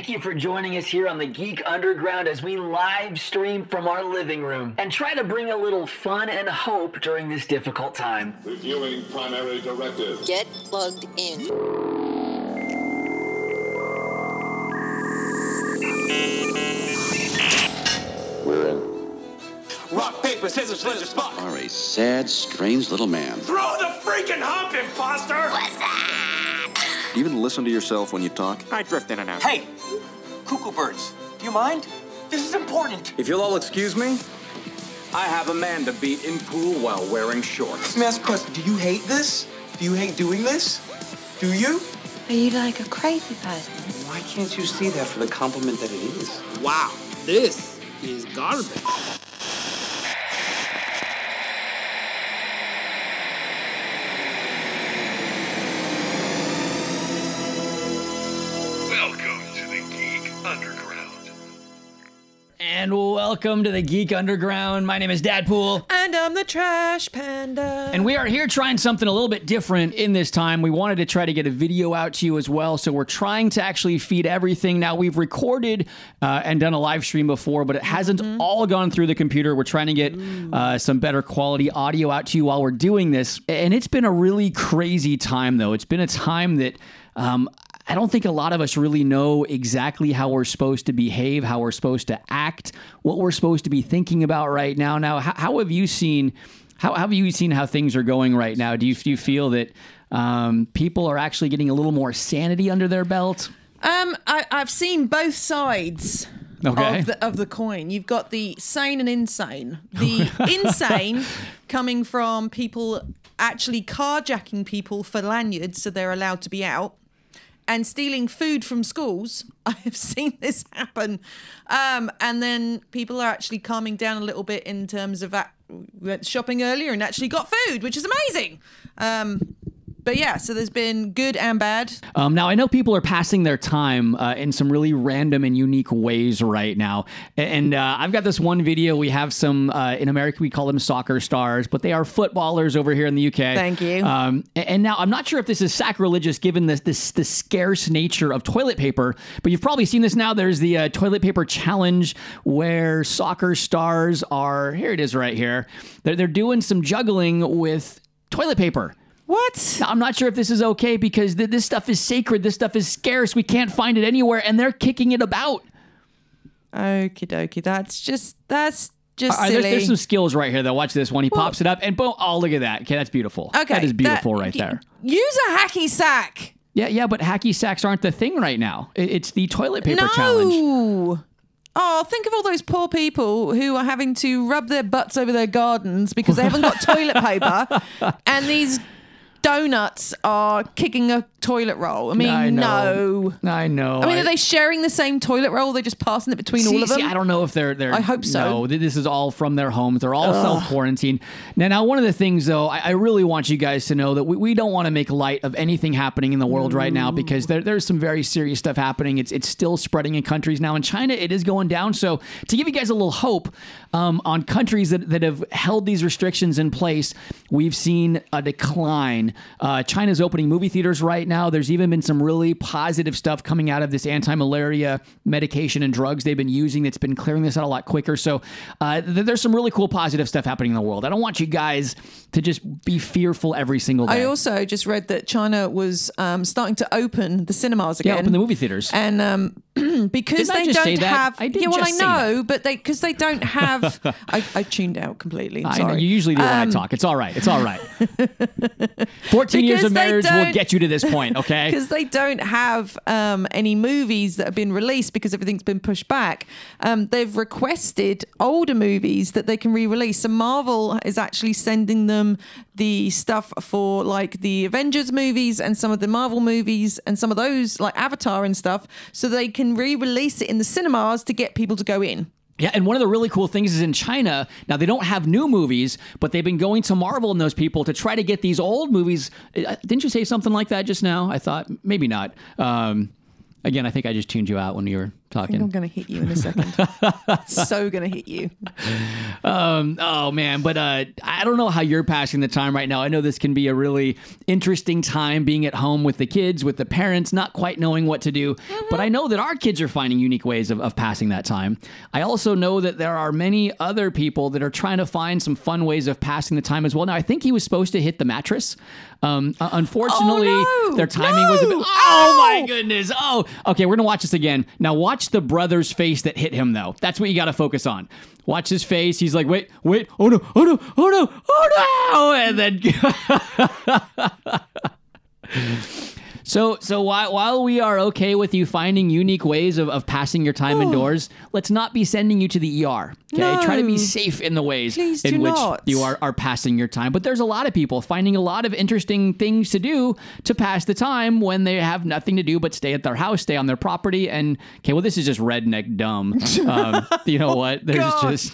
Thank you for joining us here on the Geek Underground as we live stream from our living room and try to bring a little fun and hope during this difficult time. Reviewing primary directive. Get plugged in. We're in. Rock, paper, scissors, split spot. are a sad, strange little man. Throw the freaking hump, imposter! Do you even listen to yourself when you talk? I drift in and out. Hey, cuckoo birds, do you mind? This is important. If you'll all excuse me, I have a man to beat in pool while wearing shorts. Let me ask a question. Do you hate this? Do you hate doing this? Do you? Are you like a crazy person? Why can't you see that for the compliment that it is? Wow, this is garbage. And welcome to the Geek Underground. My name is Dadpool. And I'm the trash panda. And we are here trying something a little bit different in this time. We wanted to try to get a video out to you as well. So we're trying to actually feed everything. Now, we've recorded uh, and done a live stream before, but it hasn't all gone through the computer. We're trying to get uh, some better quality audio out to you while we're doing this. And it's been a really crazy time, though. It's been a time that. Um, I don't think a lot of us really know exactly how we're supposed to behave, how we're supposed to act, what we're supposed to be thinking about right now. Now, how, how have you seen? How, how have you seen how things are going right now? Do you do you feel that um, people are actually getting a little more sanity under their belt? Um, I, I've seen both sides. Okay. Of the, of the coin. You've got the sane and insane. The insane coming from people actually carjacking people for lanyards so they're allowed to be out and stealing food from schools. I have seen this happen. Um, and then people are actually calming down a little bit in terms of that. Went shopping earlier and actually got food, which is amazing. Um, but yeah, so there's been good and bad. Um, now I know people are passing their time uh, in some really random and unique ways right now, and uh, I've got this one video. We have some uh, in America we call them soccer stars, but they are footballers over here in the UK. Thank you. Um, and now I'm not sure if this is sacrilegious given this this the scarce nature of toilet paper, but you've probably seen this now. There's the uh, toilet paper challenge where soccer stars are here. It is right here. They're they're doing some juggling with toilet paper. What? Now, I'm not sure if this is okay because th- this stuff is sacred. This stuff is scarce. We can't find it anywhere, and they're kicking it about. Okie dokie. That's just that's just Uh, silly. there's, there's some skills right here. Though, watch this one. He pops it up, and boom! Oh, look at that. Okay, that's beautiful. okay, that is beautiful that- right there. Use a hacky sack. Yeah, yeah, but hacky sacks aren't the thing right now. It's the toilet paper challenge. No. Oh, think of all those poor people who are having to rub their butts over their gardens because they haven't got toilet paper, and these donuts are kicking a toilet roll. I mean, I know. I know. I mean, are they sharing the same toilet roll? They're just passing it between See, all of them. see, I don't know if they're they're. I hope so. No, this is all from their homes. They're all self quarantine. Now, now, one of the things though, I, I really want you guys to know that we, we don't want to make light of anything happening in the world right now because there, there's some very serious stuff happening. It's it's still spreading in countries now. In China, it is going down. So to give you guys a little hope um, on countries that, that have held these restrictions in place, we've seen a decline. Uh, China's opening movie theaters right now. There's even been some really positive stuff coming out of this anti-malaria medication and drugs they've been using that's been clearing this out a lot quicker. So uh, th- there's some really cool positive stuff happening in the world. I don't want you guys to just be fearful every single day. I also just read that China was um, starting to open the cinemas again. yeah, open the movie theaters. and um, because they just don't say that? have, I yeah, well, I know, but they because they don't have. I, I tuned out completely. I know you usually do when I Um, talk. It's all right. It's all right. 14 years of marriage will get you to this point, okay? because they don't have um, any movies that have been released because everything's been pushed back. Um, they've requested older movies that they can re-release. So Marvel is actually sending them the stuff for like the Avengers movies and some of the Marvel movies and some of those like Avatar and stuff, so they can re-release it in the cinemas to get people to go in. Yeah, and one of the really cool things is in China, now they don't have new movies, but they've been going to Marvel and those people to try to get these old movies. Uh, Didn't you say something like that just now? I thought maybe not. Um, again, I think I just tuned you out when you were talking. I'm going to hit you in a second. so going to hit you. Um, oh man, but uh, I don't know how you're passing the time right now. I know this can be a really interesting time being at home with the kids, with the parents, not quite knowing what to do. But I know that our kids are finding unique ways of, of passing that time. I also know that there are many other people that are trying to find some fun ways of passing the time as well. Now, I think he was supposed to hit the mattress. Um, uh, unfortunately, Oh, no! their timing was a bit. No! Oh my goodness! Oh, okay. We're gonna watch this again. Now, watch the brother's face that hit him, though. That's what you got to focus on. Watch his face. He's like, wait, wait, oh no, oh no, oh no, oh no, and then. So, so while, while we are okay with you finding unique ways of, of passing your time indoors, let's not be sending you to the ER. Okay, No. try to be safe in the ways Please in which not. you are, are passing your time. But there's a lot of people finding a lot of interesting things to do to pass the time when they have nothing to do but stay at their house, stay on their property. And okay, well, this is just redneck dumb. Um, you know what? There's God. just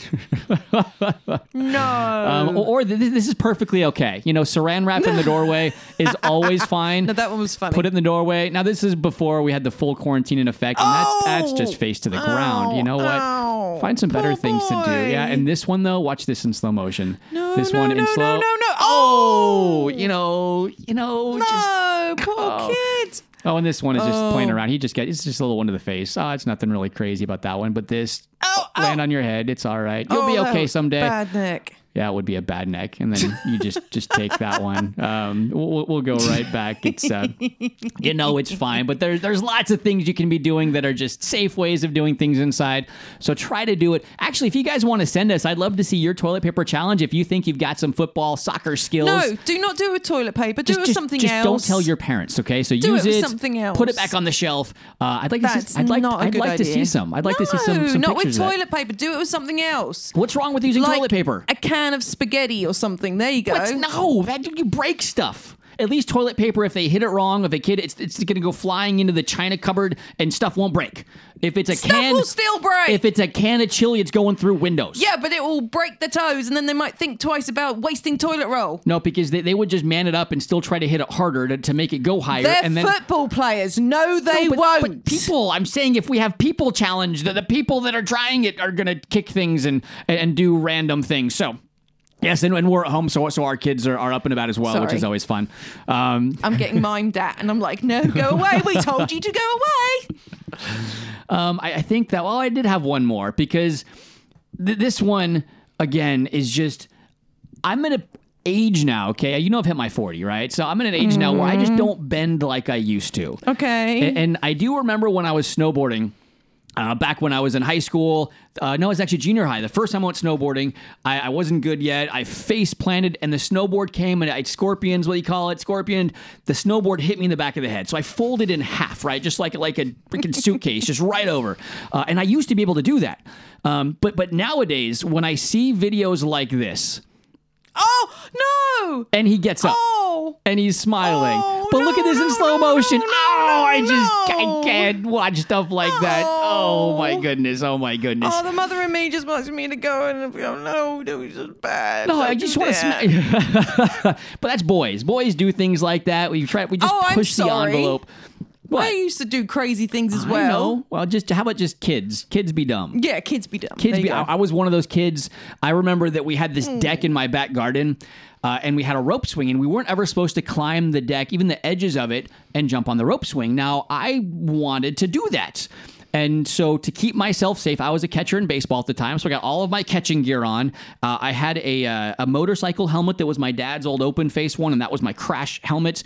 No. um, or, or th- this is perfectly okay. You know, saran wrap in the doorway is always fine. no, that one was funny. Put it in the doorway. Now this is before we had the full quarantine in effect, and that's that's Oh! just face to the ground. You know what? Ow. Find some better things to do. Yeah, and this one though, watch this in slow motion. No, this no, one in no, no, slow. no, no. Oh, oh! you know, you know, just no, poor Oh. kid. Oh, and this one is just playing Oh. around. He just gets it's just a little one to the face. Oh, it's nothing really crazy about that one. But this Ow, land ow. on your head. It's all right. You'll Oh, be okay someday. Bad neck. Yeah, it would be a bad neck, and then you just just take that one. Um, we'll, we'll go right back. It's uh, you know it's fine, but there's there's lots of things you can be doing that are just safe ways of doing things inside. So try to do it. Actually, if you guys want to send us, I'd love to see your toilet paper challenge. If you think you've got some football, soccer skills. No, do not do it with toilet paper. Do Just, it with just, something just else. don't tell your parents, okay? So Do use it with it, something put it back on the shelf. Uh, I'd like to That's see. I'd like. I'd like to see some. I'd like to see some. No, some not with toilet paper. Do it with something else. What's wrong with using like toilet paper? A can of spaghetti or something. There you go. What? No, that you break stuff. At least toilet paper, if they hit it wrong, if a kid, it's, it's going to go flying into the china cupboard and stuff won't break. If it's a Stuff can, will still break. if it's a can of chili, it's going through windows. yeah, but it will break the toes, and then they might think twice about wasting toilet roll. No, because they, they would just man it up and still try to hit it harder to, to make it go higher. They're and then football players. No, they No, but- won't. But people, I'm saying if we have people challenge, the, the people that are trying it are going to kick things and and do random things. So. Yes, and, and we're at home, so so our kids are, are up and about as well, which is always fun. Um, I'm getting mimed at, and I'm like, no, go away. We told you to go away. Um, I, I think that well, I did have one more because th- this one again is just I'm going to age now. Okay, you know I've hit my 40, right? So I'm in an age now where I just don't bend like I used to. Okay. A- And I do remember when I was snowboarding. Uh, back when I was in high school, uh, no, it was actually junior high. The first time I went snowboarding, I, I wasn't good yet. I face planted, and the snowboard came, and I scorpions, what do you call it? Scorpion. The snowboard hit me in the back of the head, so I folded in half, right, just like like a freaking suitcase, just right over. Uh, and I used to be able to do that, um, but but nowadays, when I see videos like this, oh no! and he gets up. Oh. And he's smiling. Oh, but look at this in slow no, motion. no, oh, I just no. I can't watch stuff like that. Oh, my goodness. Oh my goodness. Oh, the mother in me just wants me to go and go. No, no, it's just bad. no, I Don't just want to that." smack. but that's boys. Boys do things like that. We try. We just Oh, push the envelope. What? I used to do crazy things as I well. know. Well, just how about just kids? Kids be dumb. Yeah, kids be dumb. Kids There be. I, I was one of those kids. I remember that we had this Hmm. deck in my back garden, uh, and we had a rope swing, and we weren't ever supposed to climb the deck, even the edges of it, and jump on the rope swing. Now I wanted to do that. And so, to keep myself safe, I was a catcher in baseball at the time. So, I got all of my catching gear on. Uh, I had a, uh, a motorcycle helmet that was my dad's old open face one, and that was my crash helmet.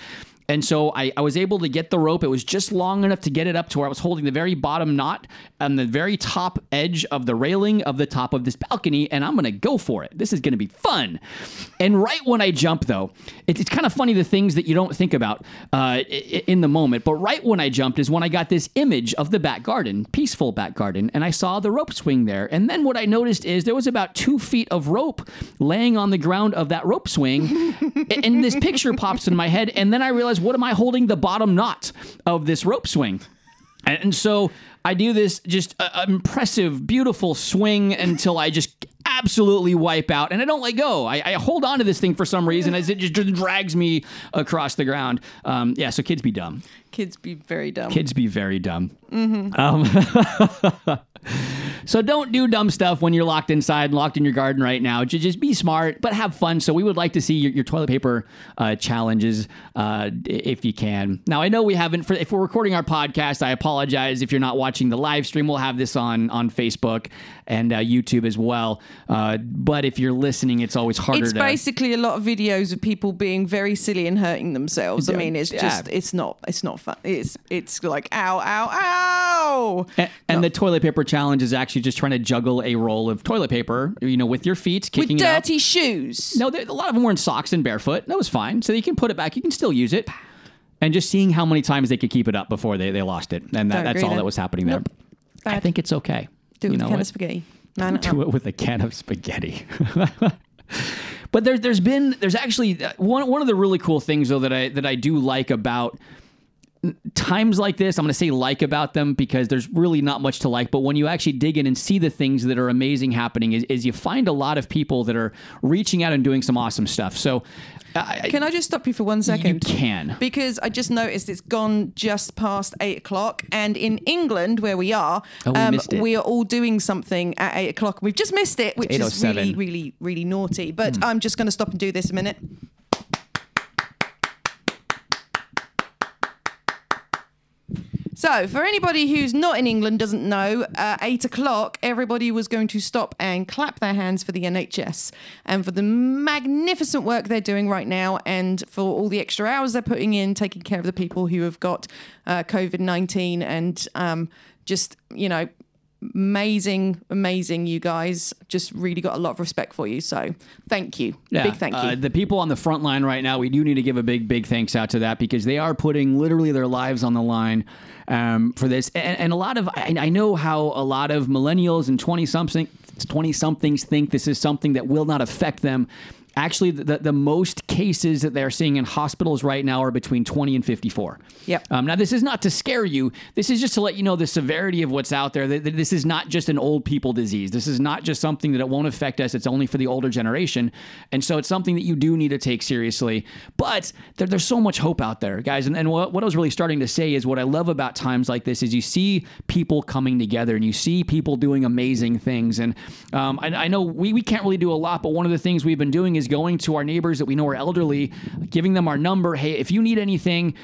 And so I, I was able to get the rope. It was just long enough to get it up to where I was holding the very bottom knot on the very top edge of the railing of the top of this balcony, and I'm gonna go for it. This is gonna be fun. And right when I jump, though, it's, it's kind of funny the things that you don't think about uh, in the moment. But right when I jumped is when I got this image of the back garden, peaceful back garden, and I saw the rope swing there. And then what I noticed is there was about two feet of rope laying on the ground of that rope swing, and this picture pops in my head. And then I realized, what am I holding the bottom knot of this rope swing? And and so I do this just uh, impressive, beautiful swing until I just absolutely wipe out, and I don't let go. I, I hold on to this thing for some reason as it just drags me across the ground. Um, yeah, so kids be dumb. Kids be very dumb. Kids be very dumb. Mm-hmm. Um, so don't do dumb stuff when you're locked inside, locked in your garden right now. Just be smart, but have fun. So we would like to see your, your toilet paper uh, challenges uh, if you can. Now I know we haven't. For, if we're recording our podcast, I apologize if you're not watching the live stream. We'll have this on on Facebook and uh, YouTube as well. Uh, but if you're listening, it's always harder It's to. basically a lot of videos of people being very silly and hurting themselves. I mean, it's Yeah. just it's not it's not fun. It's it's like ow ow ow. And, and the toilet paper challenge is actually just trying to juggle a roll of toilet paper, you know, with your feet, With kicking it up. dirty shoes. No, there- a lot of them were in socks and barefoot. That was fine. So you can put it back. You can still use it. And just seeing how many times they could keep it up before they, they lost it. And that, that's all then. that was happening there. I think it's okay. Do it You with know a can what? of spaghetti. Man, Do it with a can of spaghetti. but there's there's been there's actually uh, one one of the really cool things though that I that I do like about times like this, I'm going to say like about them because there's really not much to like. But when you actually dig in and see the things that are amazing happening, is, is you find a lot of people that are reaching out and doing some awesome stuff. So, I, Can I just stop you for one second? You can. Because I just noticed it's gone just past eight o'clock, and in England, where we are, Oh, we um, we are all doing something at eight o'clock. We've just missed it, which is really, really, really naughty. But Hmm. I'm just going to stop and do this a minute. So, for anybody who's not in England doesn't know, uh, eight o'clock, everybody was going to stop and clap their hands for the NHS and for the magnificent work they're doing right now, and for all the extra hours they're putting in, taking care of the people who have got uh, COVID nineteen, and um, just you know, amazing, amazing. You guys just really got a lot of respect for you. So, thank you, big thank you. Uh, the people on the front line right now, we do need to give a big, big thanks out to that because they are putting literally their lives on the line um, for this. And, and a lot of, I, I know how a lot of millennials and 20 something, 20 somethings think this is something that will not affect them. Actually, the, the most cases that they're seeing in hospitals right now are between 20 and 54. Yep. Um, now, this is not to scare you. This is just to let you know the severity of what's out there. This is not just an old people disease. This is not just something that it won't affect us. It's only for the older generation. And so it's something that you do need to take seriously. But there, there's so much hope out there, guys. And, and what, what I was really starting to say is what I love about times like this is you see people coming together and you see people doing amazing things. And um, I, I know we, we can't really do a lot, but one of the things we've been doing is going to our neighbors that we know are elderly, giving them our number. Hey, if you need anything,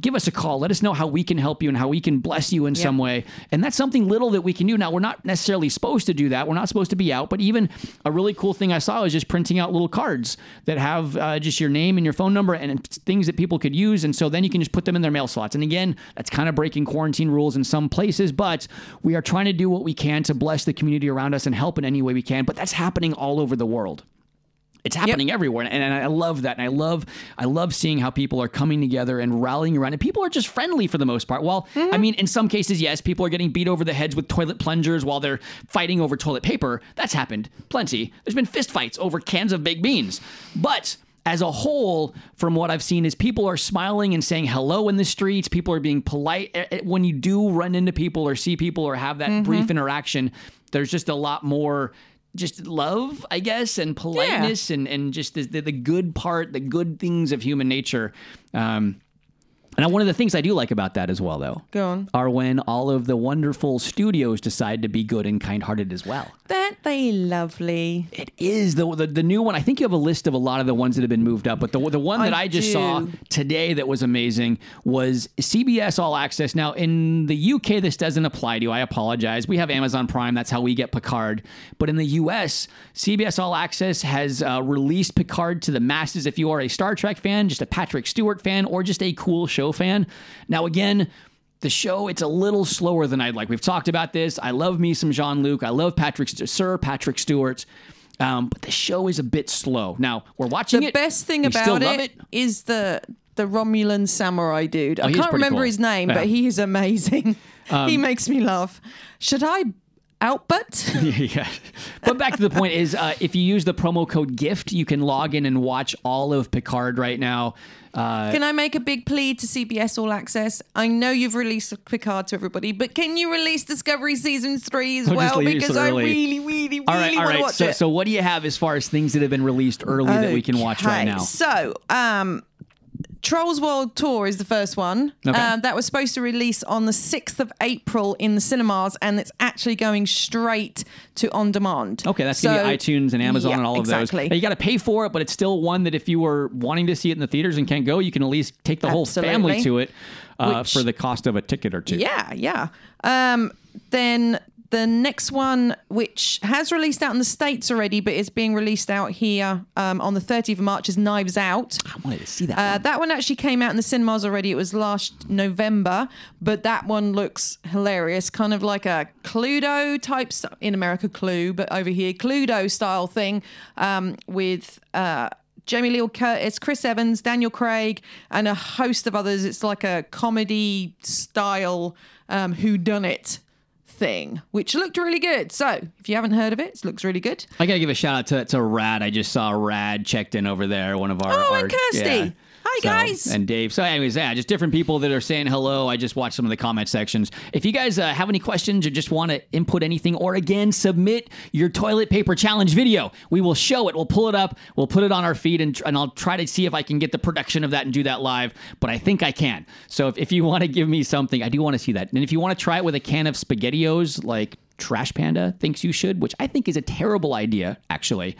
give us a call. Let us know how we can help you and how we can bless you in some way. And that's something little that we can do. Now, we're not necessarily supposed to do that. We're not supposed to be out, but even a really cool thing I saw is just printing out little cards that have uh, just your name and your phone number and things that people could use. And so then you can just put them in their mail slots. And again, that's kind of breaking quarantine rules in some places, but we are trying to do what we can to bless the community around us and help in any way we can. But that's happening all over the world it's happening everywhere and, and i love that and i love i love seeing how people are coming together and rallying around and people are just friendly for the most part. Well i mm-hmm. mean in some cases yes people are getting beat over the heads with toilet plungers while they're fighting over toilet paper. That's happened plenty. There's been fist fights over cans of baked beans. But as a whole, from what I've seen, is people are smiling and saying hello in the streets. People are being polite. When you do run into people or see people or have that brief mm-hmm. interaction, there's just a lot more just love, I guess, and politeness and, and just the, the, the good part, the good things of human nature. Um, and one of the things I do like about that as well, though, Go on. are when all of the wonderful studios decide to be good and kind hearted as well. Aren't they lovely? It is the, the the new one. I think you have a list of a lot of the ones that have been moved up, but the the one that I, I just do. saw today that was amazing was CBS All Access. Now in the UK, this doesn't apply to you. I apologize. We have Amazon Prime. That's how we get Picard. But in the US, CBS All Access has uh, released Picard to the masses. If you are a Star Trek fan, just a Patrick Stewart fan, or just a cool show fan. Now again the show it's a little slower than I'd like. We've talked about this. I love me some Jean Luc. I love Patrick Sir Patrick Stewart. Um, but the show is a bit slow. Now we're watching The it. best thing We about love it is the the Romulan samurai dude. Oh, I can't remember cool. his name, Yeah. but he is amazing. he Um, makes me laugh. Should I output. yeah. But back to the point is uh, if you use the promo code GIFT, you can log in and watch all of Picard right now. Uh, Can I make a big plea to CBS All Access? I know you've released Picard to everybody, but can you release Discovery season three as I'll well? Because I really, really, really all right, all want to watch So, it. so what do you have as far as things that have been released early that we can watch right now? So, um, Trolls World Tour is the first one. Okay. Um, that was supposed to release on the 6th of April in the cinemas, and it's actually going straight to on demand. Okay, that's gonna be So- iTunes and Amazon Yeah, and all of exactly. those. Now, you got to pay for it, but it's still one that if you were wanting to see it in the theaters and can't go, you can at least take the whole family to it uh, Which- for the cost of a ticket or two. Yeah, yeah. Um, then the next one, which has released out in the States already, but is being released out here um, on the 30th of March, is Knives Out. I wanted to see that. Uh, one. that one actually came out in the cinemas already. It was last November, but that one looks hilarious, kind of like a Cluedo type stuff in America, Clue, but over here Cluedo style thing um, with. Uh, Jamie Lee Curtis, Chris Evans, Daniel Craig, and a host of others. It's like a comedy style um, who done it thing, which looked really good. So if you haven't heard of it, it looks really good. I gotta give a shout out to, to Rad. I just saw Rad checked in over there. One of our Oh, our- and Kirsty. yeah. Hi, So- guys. and Dave. So, anyways, yeah, just different people that are saying hello. I just watched some of the comment sections. If you guys uh, have any questions or just want to input anything, or again submit your toilet paper challenge video, we will show it. We'll pull it up. We'll put it on our feed, and, and I'll try to see if I can get the production of that and do that live. But I think I can. So, if, if you want to give me something, I do want to see that. And if you want to try it with a can of SpaghettiOs, like Trash Panda thinks you should, which I think is a terrible idea, actually.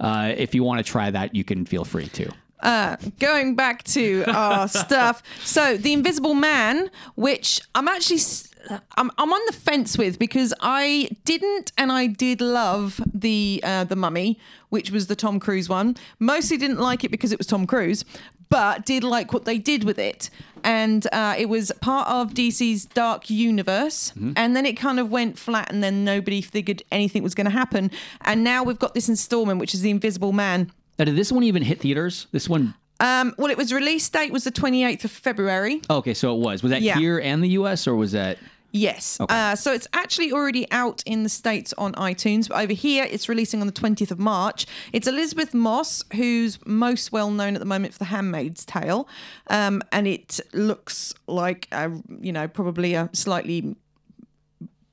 Uh, if you want to try that, you can feel free to. Uh, going back to our stuff. So, The Invisible Man, which I'm actually. s- I'm, I'm on the fence with because I didn't and I did love the uh, the Mummy, which was the Tom Cruise one. Mostly didn't like it because it was Tom Cruise, but did like what they did with it. And uh, it was part of DC's Dark Universe, and then it kind of went flat, and then nobody figured anything was going to happen. And now we've got this installment, which is The Invisible Man, Now, did this one even hit theaters? This one. um, well, it was release date was the 28th of February. oh, Okay, so it was. Was that Yeah. here and the U.S. or was that? Yes. Okay. Uh, so it's actually already out in the States on iTunes, but over here it's releasing on the 20th of March. It's Elisabeth Moss, who's most well known at the moment for The Handmaid's Tale. Um, and it looks like, a, you know, probably a slightly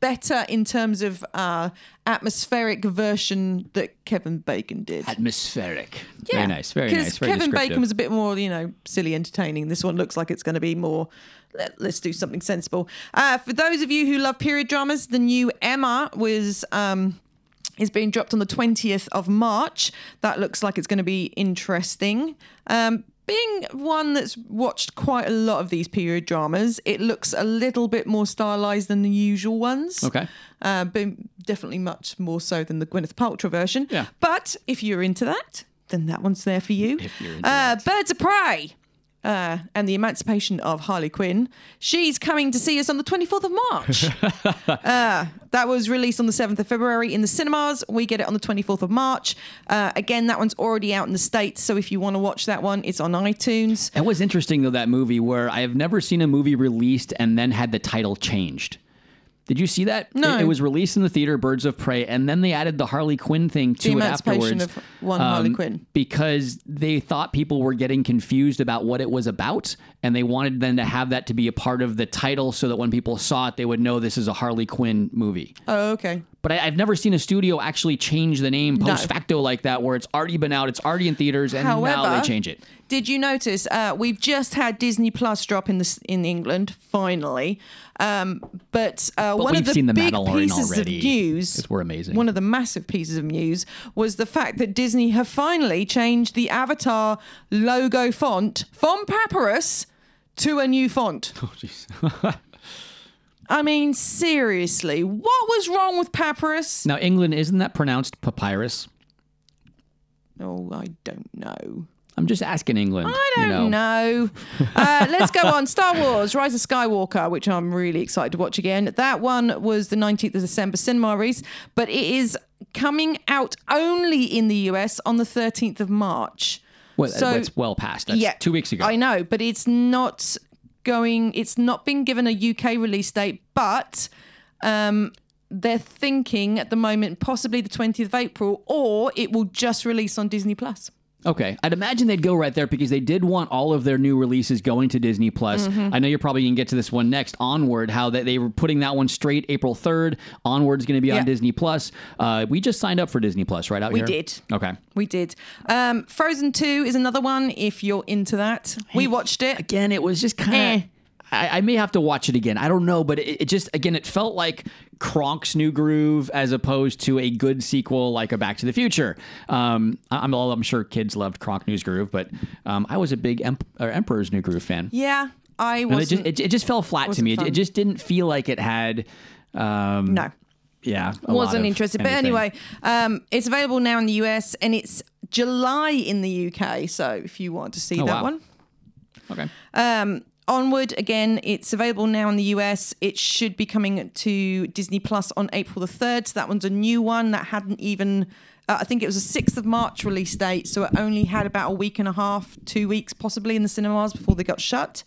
better in terms of uh, atmospheric version that Kevin Bacon did. Atmospheric. Very nice. Very nice. Very Kevin. Bacon was a bit more, you know, silly entertaining. This one looks like it's going to be more. Let, us do something sensible. Uh, for those of you who love period dramas, the new Emma was. Um, is being dropped on the 20th of March. That looks like it's going to be interesting. Um, being one that's watched quite a lot of these period dramas, it looks a little bit more stylized than the usual ones. Okay. Uh, but definitely much more so than the Gwyneth Paltrow version. Yeah. But if you're into that, then that one's there for you. If you're into uh, Birds of Prey. Uh, and the emancipation of Harley Quinn. She's coming to see us on the 24th of March. uh, that was released on the 7th of February in the cinemas. We get it on the 24th of March. Uh, again, that one's already out in the States. So if you want to watch that one, it's on iTunes. It was interesting though that movie where I have never seen a movie released and then had the title changed. Did you see that? No. It, it was released in the theater, Birds of Prey, and then they added the Harley Quinn thing to The it afterwards. of one Harley um, Quinn. Because they thought people were getting confused about what it was about, and they wanted then to have that to be a part of the title so that when people saw it, they would know this is a Harley Quinn movie. Oh, okay. But I, I've never seen a studio actually change the name No. post facto like that, where it's already been out, it's already in theaters, and now they change it. Did you notice uh, we've just had Disney Plus drop in this in England finally, um, but, uh, But one of we've the seen The big pieces already. of news, we're amazing. One of the massive pieces of news was the fact that Disney have finally changed the Avatar logo font from Papyrus to a new font. Oh, jeez. I mean, seriously, what was wrong with Papyrus? now, England, isn't that pronounced papyrus? Oh, I don't know. I'm just asking England. I don't know. know. Uh, let's go on. Star Wars: Rise of Skywalker, which I'm really excited to watch again. That one was the 19th of December cinema release, but it is coming out only in the US on the 13th of March. Well, So- that's well past. That's two weeks ago. I know, but it's not going. It's not been given a UK release date, but um, they're thinking at the moment possibly the 20th of April, or it will just release on Disney Plus. Okay, I'd imagine they'd go right there because they did want all of their new releases going to Disney Plus. Mhm. I know you're probably gonna get to this one next. Onward, how they, they were putting that one straight April third. Onward's gonna be Yeah. on Disney Plus. Uh, we just signed up for Disney Plus, right out We here. did. Okay. We did. Um, Frozen 2 is another one if you're into that. We watched it. Again, it was just kind of. Eh. I, I may have to watch it again. I don't know, but it, it just again, it felt like Kronk's New Groove as opposed to a good sequel like a Back to the Future. Um, I- I'm, I'm sure kids loved Kronk's New Groove, but um, I was a big Emp- or Emperor's New Groove fan. Yeah, I it was. just, it, it just fell flat to me. It, it just didn't feel like it had. Um, No. Yeah. wasn't interested. But anyway, um, it's available now in the US and it's July in the UK. So if you want to see Oh, that wow. one. Okay. Um, Onward again, it's available now in the US. It should be coming to Disney Plus on April the 3rd. So that one's a new one that hadn't even, uh, I think it was a 6th of March release date. So it only had about a week and a half, two weeks possibly in the cinemas before they got shut.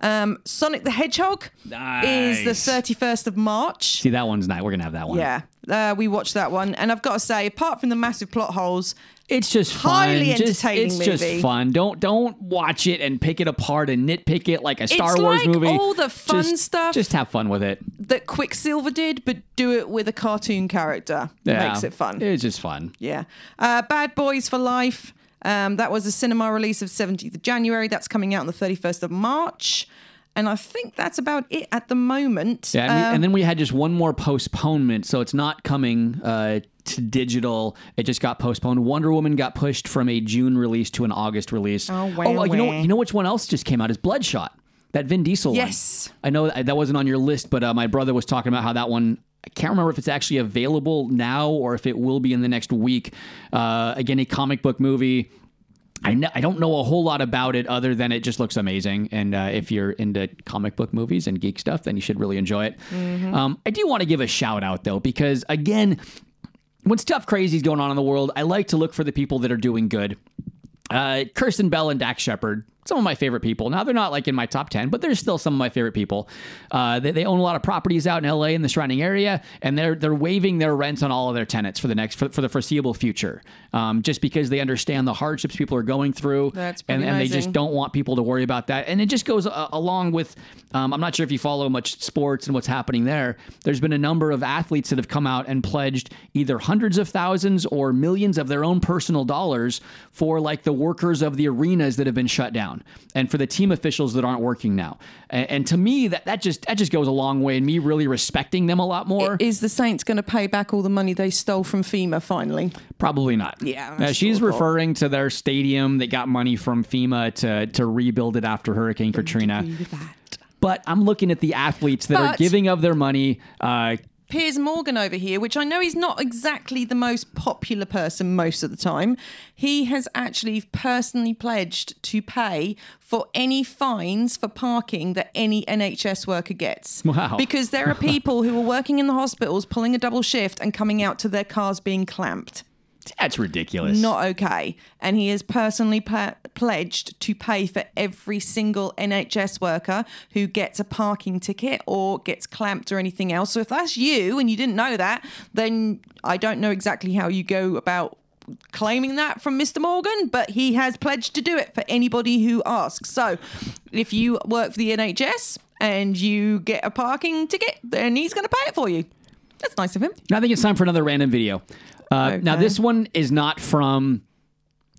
Um, Sonic the Hedgehog is the 31st of March. See, that one's nice. We're going to have that one. Yeah, uh, we watched that one, and I've got to say, apart from the massive plot holes, It's just fun. highly Just- entertaining it's movie. just fun. Don't don't watch it and pick it apart and nitpick it like a Star It's Wars like movie. all the fun Just- stuff- Just have fun with it. That Quicksilver did, but do it with a cartoon character Yeah. makes it fun. It's just fun. Yeah. Uh, Bad Boys for Life. Um, that was a cinema release of 17th of January. That's coming out on the 31st of March. And I think that's about it at the moment. Yeah, mean, Um, and then we had just one more postponement, so it's not coming uh, to digital. It just got postponed. Wonder Woman got pushed from a June release to an August release. Oh, wah, oh, you know, you know which one else just came out is Bloodshot, that Vin Diesel one. Yes. I know that, that wasn't on your list, but uh, my brother was talking about how that one. I can't remember if it's actually available now or if it will be in the next week. Uh, again, a comic book movie. I, kn- I don't know a whole lot about it other than it just looks amazing. And uh, if you're into comic book movies and geek stuff, then you should really enjoy it. Um, I do want to give a shout out though, because again, when stuff crazy is going on in the world, I like to look for the people that are doing good. Uh, Kirsten Bell and Dax Shepard, some of my favorite people. Now they're not like in my top ten, but they're still some of my favorite people. Uh, they, they own a lot of properties out in LA in the surrounding area, and they're they're waiving their rents on all of their tenants for the next for, for the foreseeable future, um, just because they understand the hardships people are going through, That's and, and they just don't want people to worry about that. And it just goes uh, along with. Um, I'm not sure if you follow much sports and what's happening there. There's been a number of athletes that have come out and pledged either hundreds of thousands or millions of their own personal dollars for like the workers of the arenas that have been shut down and for the team officials that aren't working now. And, and to me, that that just that just goes a long way in me really respecting them a lot more. Is the Saints going to pay back all the money they stole from FEMA finally? Probably not. Yeah, Uh, she's referring to their stadium that got money from FEMA to to rebuild it after Hurricane Katrina. But I'm looking at the athletes that are giving of their money. Uh, Piers Morgan over here, which I know he's not exactly the most popular person most of the time, he has actually personally pledged to pay for any fines for parking that any NHS worker gets. Wow. Because there are people who are working in the hospitals, pulling a double shift and coming out to their cars being clamped. That's ridiculous. Not okay. And he has personally pa- pledged to pay for every single NHS worker who gets a parking ticket or gets clamped or anything else. So if that's you and you didn't know that, then I don't know exactly how you go about claiming that from Mr. Morgan, but he has pledged to do it for anybody who asks. So if you work for the NHS and you get a parking ticket, then he's going to pay it for you. That's nice of him. I think it's time for another random video. Uh, Now, this one is not from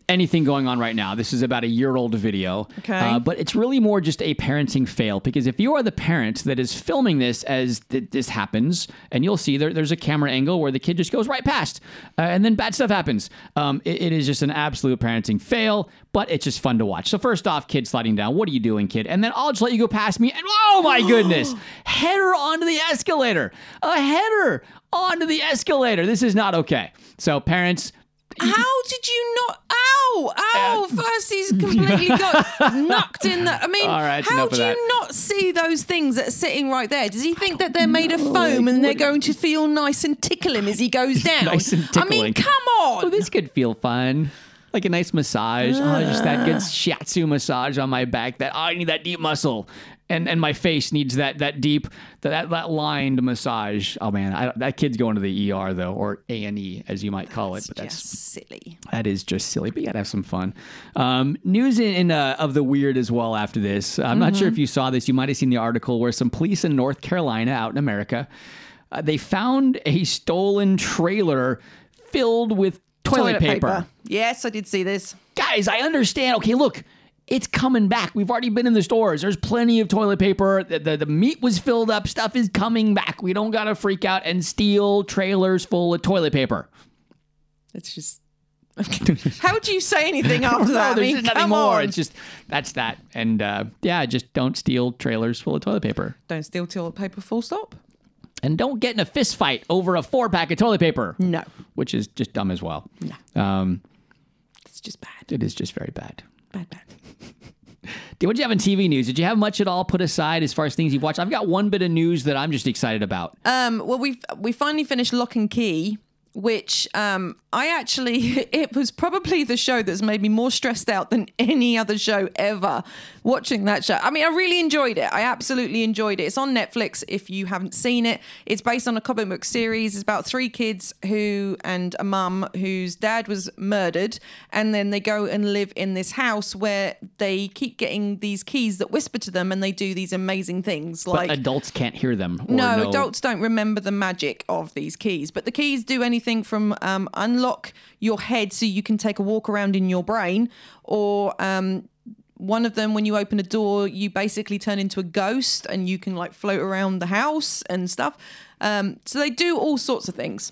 anything going on right now. This is about a year old video. Okay. Uh, but it's really more just a parenting fail because if you are the parent that is filming this as th- this happens, and you'll see there, there's a camera angle where the kid just goes right past, uh, and then bad stuff happens. Um, it- it is just an absolute parenting fail, but it's just fun to watch. So, first off, kid sliding down. What are you doing, kid? And then I'll just let you go past me, and oh my goodness, header onto the escalator. A header onto the escalator. This is not okay. So, parents, How did you not? Ow! Ow! Um, first, he's completely got knocked in the. I mean, right, how do you not see those things that are sitting right there? Does he think that they're made of foam and they're going to feel nice and tickle him as he goes down? Nice and tickling. I mean, come on! Oh, this could feel fun. Like a nice massage. Oh, just that good ah. shiatsu massage on my back. That oh, I need that deep muscle. And and my face needs that that deep that that lined massage. Oh man, I, that kid's going to the ER though, or A and E as you might call it. But that's silly. That is just silly, but you gotta have some fun. Um, news in, in uh, of the weird as well. After this, I'm not sure if you saw this. You might have seen the article where some police in North Carolina, out in America, uh, they found a stolen trailer filled with toilet, paper. Yes, I did see this. Guys, I understand. Okay, look. It's coming back. We've already been in the stores. There's plenty of toilet paper. The, the, the meat was filled up. Stuff is coming back. We don't got to freak out and steal trailers full of toilet paper. It's just. How would you say anything after no, that? I there's mean, just nothing more. on. It's just that's that. And uh, yeah, just don't steal trailers full of toilet paper. Don't steal toilet paper. Full stop. And don't get in a fist fight over a four pack of toilet paper. No, which is just dumb as well. No, um, it's just bad. It is just very bad. Bad, bad. What did you have in TV news? Did you have much at all put aside as far as things you've watched? I've got one bit of news that I'm just excited about. Um, well, we we finally finished Locke and Key, which um, I actually it was probably the show that's made me more stressed out than any other show ever. Watching that show, I mean, I really enjoyed it. I absolutely enjoyed it. It's on Netflix. If you haven't seen it, it's based on a comic book series. It's about three kids who and a mum whose dad was murdered, and then they go and live in this house where they keep getting these keys that whisper to them, and they do these amazing things like but adults can't hear them. or no, know- adults don't remember the magic of these keys, but the keys do anything from um, unlock your head so you can take a walk around in your brain, or um, one of them, when you open a door, you basically turn into a ghost and you can like float around the house and stuff. Um, so they do all sorts of things.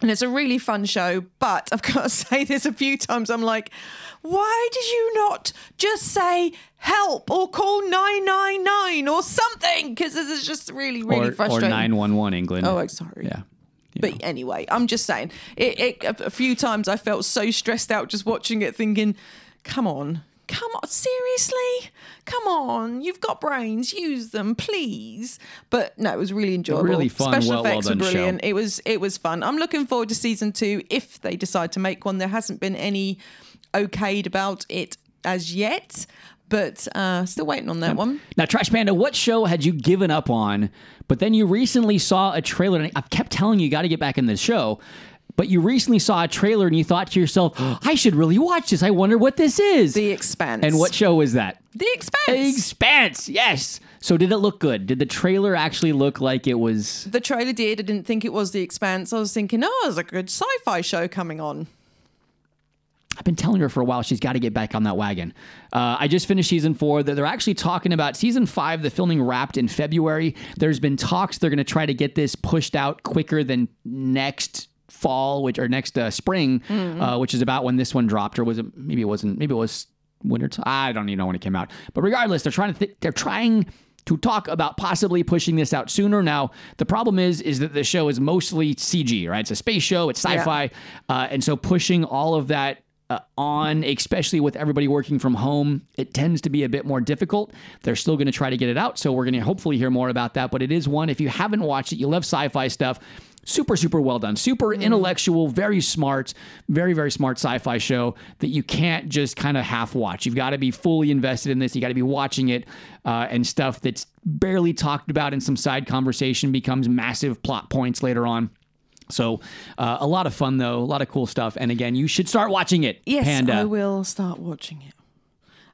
And it's a really fun show, but I've got to say this a few times. I'm like, why did you not just say help or call 999 or something? Because this is just really, really or, frustrating. Or 911 England. Oh, I'm sorry. Yeah. But anyway, I'm just saying, it, it, a few times I felt so stressed out just watching it, thinking, come on. Come on, seriously? Come on, you've got brains, use them, please. But no, it was really enjoyable. Really fun, Special well- well effects were done show. brilliant. It was it was fun. I'm looking forward to season two if they decide to make one. There hasn't been any okayed about it as yet, but uh, still waiting on that one. Now, Trash Panda, what show had you given up on, but then you recently saw a trailer? And I've kept telling you, you got to get back in this show. But you recently saw a trailer and you thought to yourself, I should really watch this. I wonder what this is. The Expanse. And what show was that? The Expanse. The Expanse, yes. So did it look good? Did the trailer actually look like it was? The trailer did. I didn't think it was The Expanse. I was thinking, oh, there's a good sci-fi show coming on. I've been telling her for a while she's got to get back on that wagon. Uh, I just finished season four. They're actually talking about season five. The filming wrapped in February. There's been talks they're going to try to get this pushed out quicker than next fall, which or next uh, spring, uh, which is about when this one dropped, or was it? Maybe it wasn't. Maybe it was winter. T- I don't even know when it came out. But regardless, they're trying to. Th- they're trying to talk about possibly pushing this out sooner. Now, the problem is, is that the show is mostly CG, right? It's a space show. It's sci-fi, uh, and so pushing all of that uh, on, especially with everybody working from home, it tends to be a bit more difficult. They're still going to try to get it out, so we're going to hopefully hear more about that. But it is one. If you haven't watched it, you love sci-fi stuff. Super, super well done. Super intellectual, very smart, very, very smart sci fi show that you can't just kind of half watch. You've got to be fully invested in this. You got to be watching it, uh, and stuff that's barely talked about in some side conversation becomes massive plot points later on. So, uh, a lot of fun though, a lot of cool stuff. And again, you should start watching it. Yes, Panda. I will start watching it.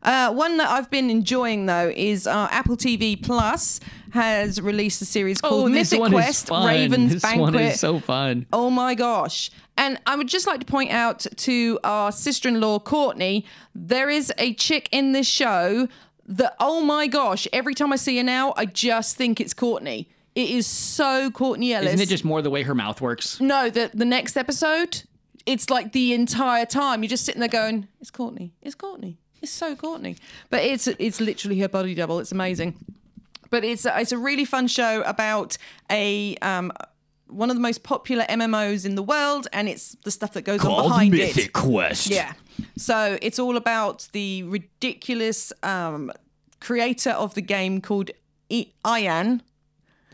Uh, one that I've been enjoying though is uh, Apple TV Plus has released a series called Oh, Mythic Quest. Raven's This Banquet. one is so fun. Oh my gosh. And I would just like to point out to our sister in law, Courtney, there is a chick in this show that, oh my gosh, every time I see her now, I just think it's Courtney. It is so Courtney Ellis. Isn't it just more the way her mouth works? No, the, the next episode, it's like the entire time you're just sitting there going, it's Courtney, it's Courtney, it's so Courtney. But it's it's literally her body double. It's amazing. But it's a, it's a really fun show about a um, one of the most popular MMOs in the world, and it's the stuff that goes on Called behind Mythic it. Quest. Yeah. So it's all about the ridiculous um, creator of the game called I- Ian.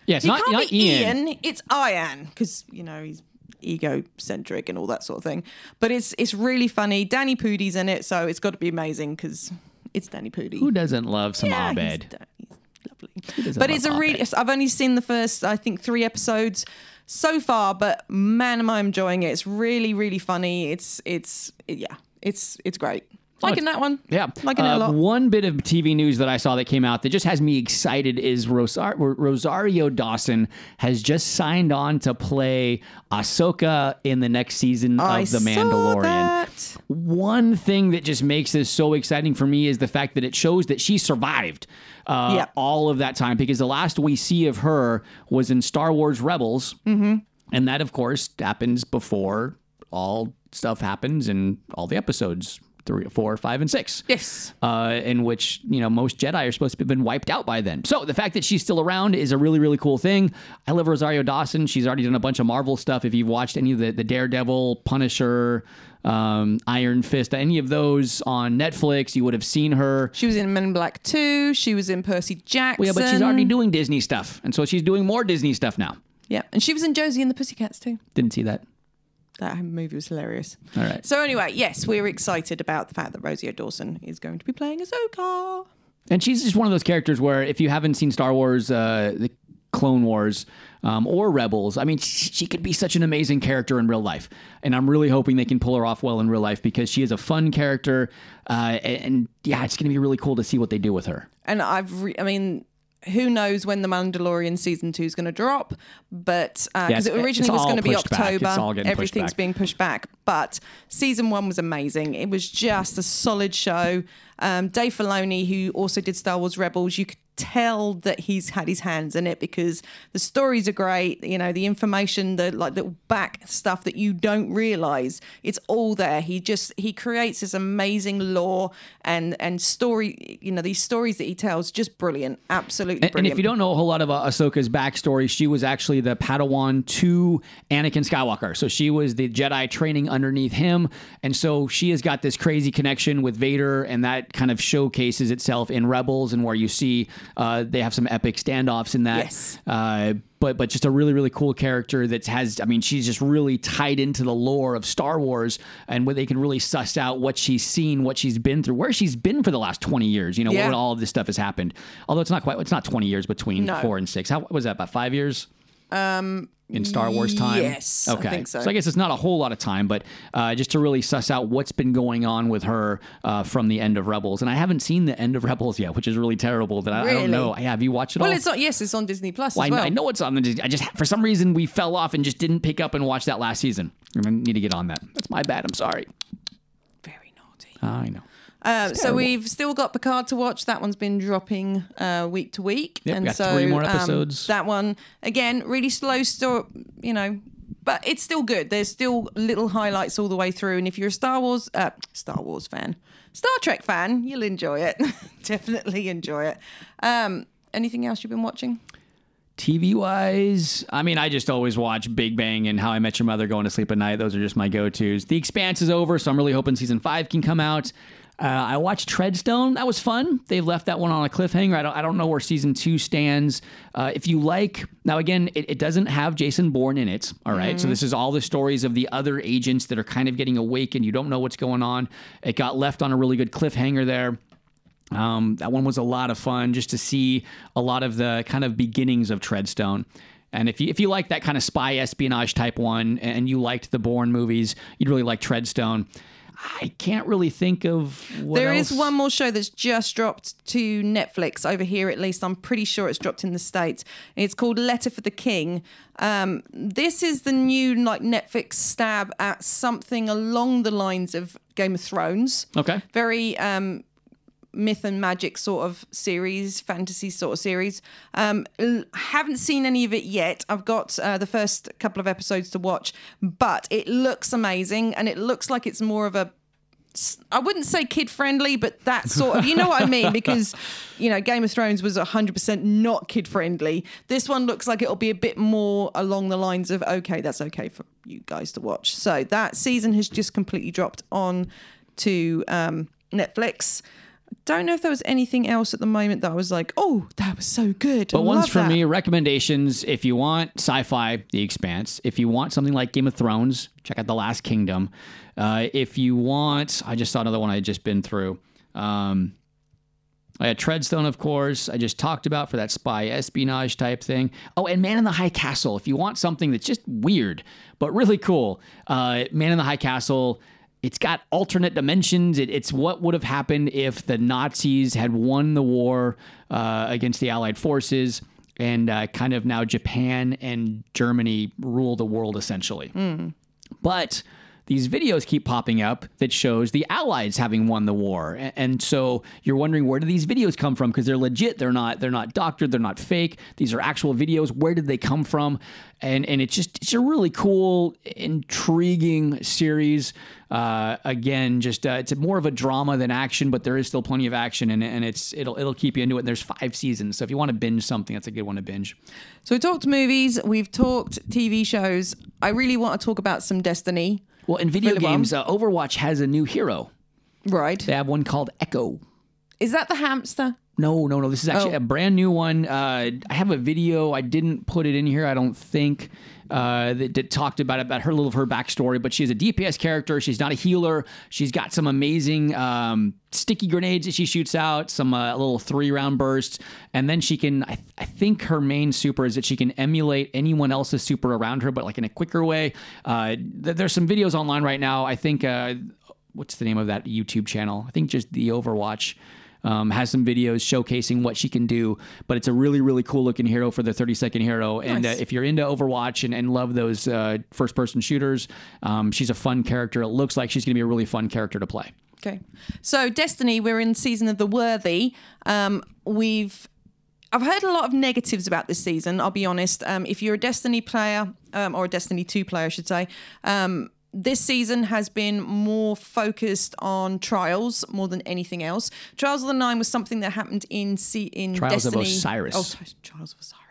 Yeah, it's not, can't not be Ian. Ian. It's Ian because you know he's egocentric and all that sort of thing. But it's it's really funny. Danny Pudi's in it, so it's got to be amazing because it's Danny Pudi. Who doesn't love some Yeah, he's Abed? da- he's lovely. But it's a really. I've only seen the first, I think, three episodes so far, but man, am I enjoying it! It's really, really funny. It's, it's, yeah, it's, it's great. Liking that one. Yeah. liking it a Uh, lot. One bit of TV news that I saw that came out that just has me excited is Rosar- Rosario Dawson has just signed on to play Ahsoka in the next season I of The Mandalorian. One thing that just makes this so exciting for me is the fact that it shows that she survived uh, all of that time because the last we see of her was in Star Wars Rebels. Mm-hmm. And that, of course, happens before all stuff happens in all the episodes three, four, five, and six Yes. uh, in which you know most Jedi are supposed to have been wiped out by then. So the fact that she's still around is a really really cool thing. I love Rosario Dawson. She's already done a bunch of Marvel stuff. If you've watched any of the the Daredevil, Punisher, um, Iron Fist, any of those on Netflix, you would have seen her. She was in Men in Black 2. She was in Percy Jackson. Well, yeah, but she's already doing Disney stuff, and so she's doing more Disney stuff now. Yeah, and she was in Josie and the Pussycats too. Didn't see that. That movie was hilarious. All right. So anyway, yes, we're excited about the fact that Rosie Dawson is going to be playing Ahsoka. And she's just one of those characters where if you haven't seen Star Wars, uh, the Clone Wars, um, or Rebels, I mean, she, she could be such an amazing character in real life. And I'm really hoping they can pull her off well in real life because she is a fun character. Uh, and, and yeah, it's going to be really cool to see what they do with her. And I've, re- I mean, who knows when the Mandalorian season two is going to drop? But because it's- it originally was going to be. October, getting pushed everything's being pushed back. But season one was amazing. It was just a solid show. Um, Dave Filoni, who also did Star Wars Rebels, you could tell that he's had his hands in it because the stories are great. You know, the information, the like the back stuff that you don't realize, it's all there. He just he creates this amazing lore and and story. You know, these stories that he tells, just brilliant, absolutely And, and brilliant. if you don't know a whole lot of uh, Ahsoka's backstory, she was actually the Padawan to Anakin Skywalker. So she was the Jedi training underneath him. And so she has got this crazy connection with Vader, and that kind of showcases itself in Rebels, and where you see uh, they have some epic standoffs in that. Yes. Uh, but but just a really really cool character that has I mean she's just really tied into the lore of Star Wars and where they can really suss out what she's seen, what she's been through, where she's been for the last twenty years. You know, Yeah. when all of this stuff has happened. Although it's not quite it's not twenty years between No. four and six. How was that about five years? In Star Wars time? yes, I Okay. think so. I guess it's not a whole lot of time, but uh, just to really suss out what's been going on with her uh, from the end of Rebels. And I haven't seen the end of Rebels yet, which is really terrible. That I, I don't know. Yeah, have you watched it all? well, all? it's not. yes, it's on Disney Plus Well, as I, well. I know it's on the. I just for some reason we fell off and just didn't pick up and watch that last season. I need to get on that. That's my bad. I'm sorry. Very naughty. I know. Um, so we've still got Picard to watch. That one's been dropping uh, week to week, Yep, and we got so three more um, that one again, really slow story. You know, but it's still good. There's still little highlights all the way through. And if you're a Star Wars, uh, Star Wars fan, Star Trek fan, you'll enjoy it. Definitely enjoy it. Um, anything else you've been watching? TV wise, I mean, I just always watch Big Bang and How I Met Your Mother going to sleep at night. Those are just my go tos. The Expanse is over, so I'm really hoping season five can come out. Uh, I watched Treadstone. That was fun. They've left that one on a cliffhanger. I don't, I don't know where season two stands. Uh, if you like, now again, it, it doesn't have Jason Bourne in it. All right? So this is all the stories of the other agents that are kind of getting awakened. You don't know what's going on. It got left on a really good cliffhanger there. Um, that one was a lot of fun just to see a lot of the kind of beginnings of Treadstone. And if you if you like that kind of spy espionage type one, and you liked the Bourne movies, you'd really like Treadstone. I can't really think of what There is else. one more show that's just dropped to Netflix over here, at least. I'm pretty sure it's dropped in the States. It's called Letter for the King. Um, this is the new like Netflix stab at something along the lines of Game of Thrones. Okay. Very um, myth and magic sort of series, fantasy sort of series. Um, haven't seen any of it yet. I've got uh, the first couple of episodes to watch, but it looks amazing and it looks like it's more of a I wouldn't say kid friendly, but that sort of, you know what I mean? Because, you know, Game of Thrones was 100% not kid friendly. This one looks like it'll be a bit more along the lines of, okay, that's okay for you guys to watch. So that season has just completely dropped on to um, Netflix. Don't know if there was anything else at the moment that I was like, oh, that was so good. But I ones for that. me, recommendations. If you want sci-fi, The Expanse. If you want something like Game of Thrones, check out The Last Kingdom. Uh, if you want, I just saw another one I had just been through. Um, I had Treadstone, of course. I just talked about for that spy espionage type thing. Oh, and Man in the High Castle. If you want something that's just weird but really cool, uh, Man in the High Castle. It's got alternate dimensions. It, it's what would have happened if the Nazis had won the war uh, against the Allied forces, and uh, kind of now Japan and Germany rule the world essentially. But these videos keep popping up that shows the Allies having won the war, and so you're wondering where do these videos come from? Because they're legit. They're not. They're not doctored. They're not fake. These are actual videos. Where did they come from? And and it's just it's a really cool, intriguing series. Uh, again, just uh, it's more of a drama than action, but there is still plenty of action, and and it's it'll it'll keep you into it. And there's five seasons, so if you want to binge something, that's a good one to binge. So we talked movies, we've talked TV shows. I really want to talk about some Destiny. Well, in video Really games, uh, Overwatch has a new hero. Right. They have one called Echo. Is that the hamster? No, no, no. This is actually Oh. a brand new one. Uh, I have a video. I didn't put it in here. I don't think uh, that, that talked about about her little of her backstory. But she's a DPS character. She's not a healer. She's got some amazing um, sticky grenades that she shoots out. Some uh, little three round bursts, and then she can. I, I think her main super is that she can emulate anyone else's super around her, but like in a quicker way. Uh, th- there's some videos online right now. I think. Uh, what's the name of that YouTube channel? I think just the Overwatch. Um, has some videos showcasing what she can do, but it's a really, really cool looking hero for the 30 second hero. And uh, if you're into Overwatch and, and love those uh, first person shooters, um, she's a fun character. It looks like she's going to be a really fun character to play. Okay. So Destiny, we're in season of the worthy. Um, we've I've heard a lot of negatives about this season. I'll be honest. Um, if you're a Destiny player um, or a Destiny Two player, I should say, um, this season has been more focused on trials more than anything else. Trials of the Nine was something that happened in C- in Trials of Destiny. Osiris. Oh, Tri- Trials of Osiris.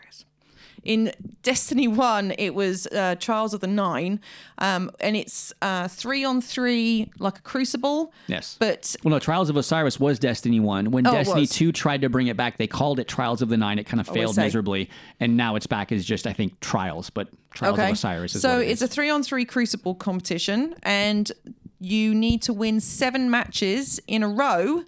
In Destiny One, it was uh, Trials of the Nine, um, and it's uh, three on three, like a Crucible. Yes. But Well, no, Trials of Osiris was Destiny 1. When Oh, Destiny 2 tried to bring it back, they called it Trials of the Nine. It kind of failed miserably. And now it's back as just, I think, Trials, but Trials of Osiris is so it it's is. a three on three crucible competition, and you need to win seven matches in a row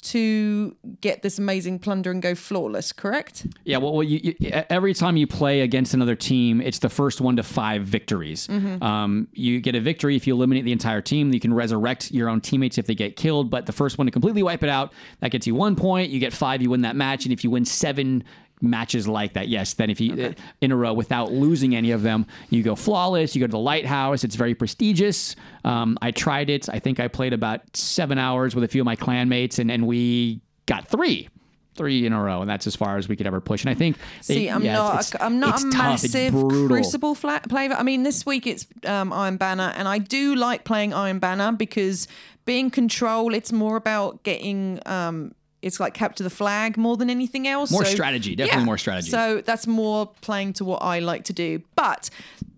to get this amazing plunder and go flawless. Correct? Yeah, well, well you, you, every time you play against another team, it's the first one to five victories. Mhm. Um, you get a victory if you eliminate the entire team. You can resurrect your own teammates if they get killed, but the first one to completely wipe it out, that gets you one point. You get five, you win that match, and if you win seven matches like that, yes, then if you uh, in a row without losing any of them, you go flawless. You go to the lighthouse. It's very prestigious. Um, I tried it. I think I played about seven hours with a few of my clanmates, and and we got three three in a row, and that's as far as we could ever push. And I think See, I'm yeah, not. it's- a, I'm not it's a tough, it's massive. Crucible flat player. I mean, this week it's um, Iron Banner, and I do like playing Iron Banner because being control, it's more about getting. Um, it's like capture the flag more than anything else. More So- strategy, definitely more strategy. So that's more playing to what I like to do. But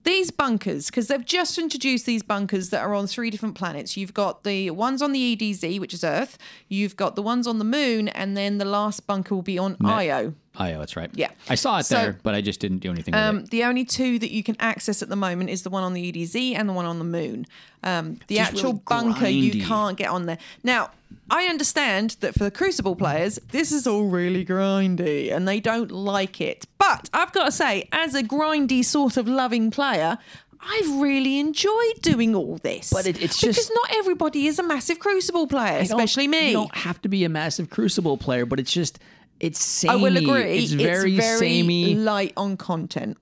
these bunkers, because they've just introduced these bunkers that are on three different planets. You've got the ones on the EDZ, which is Earth. You've got the ones on the Moon, and then the last bunker will be on Io. Io, that's right. Yeah. I saw it So- there, but I just didn't do anything with Um, the only two that you can access at the moment is the one on the EDZ and the one on the moon. Um, the Just actual really bunker you can't get on there. Now, I understand that for the Crucible players, this is all really grindy and they don't like it. But I've got to say, as a grindy sort of loving player, I've really enjoyed doing all this. But it- it's because just- because not everybody is a massive Crucible player, especially me. You don't have to be a massive Crucible player, but it's just it's samey. I will agree. It's very, samey, light on content.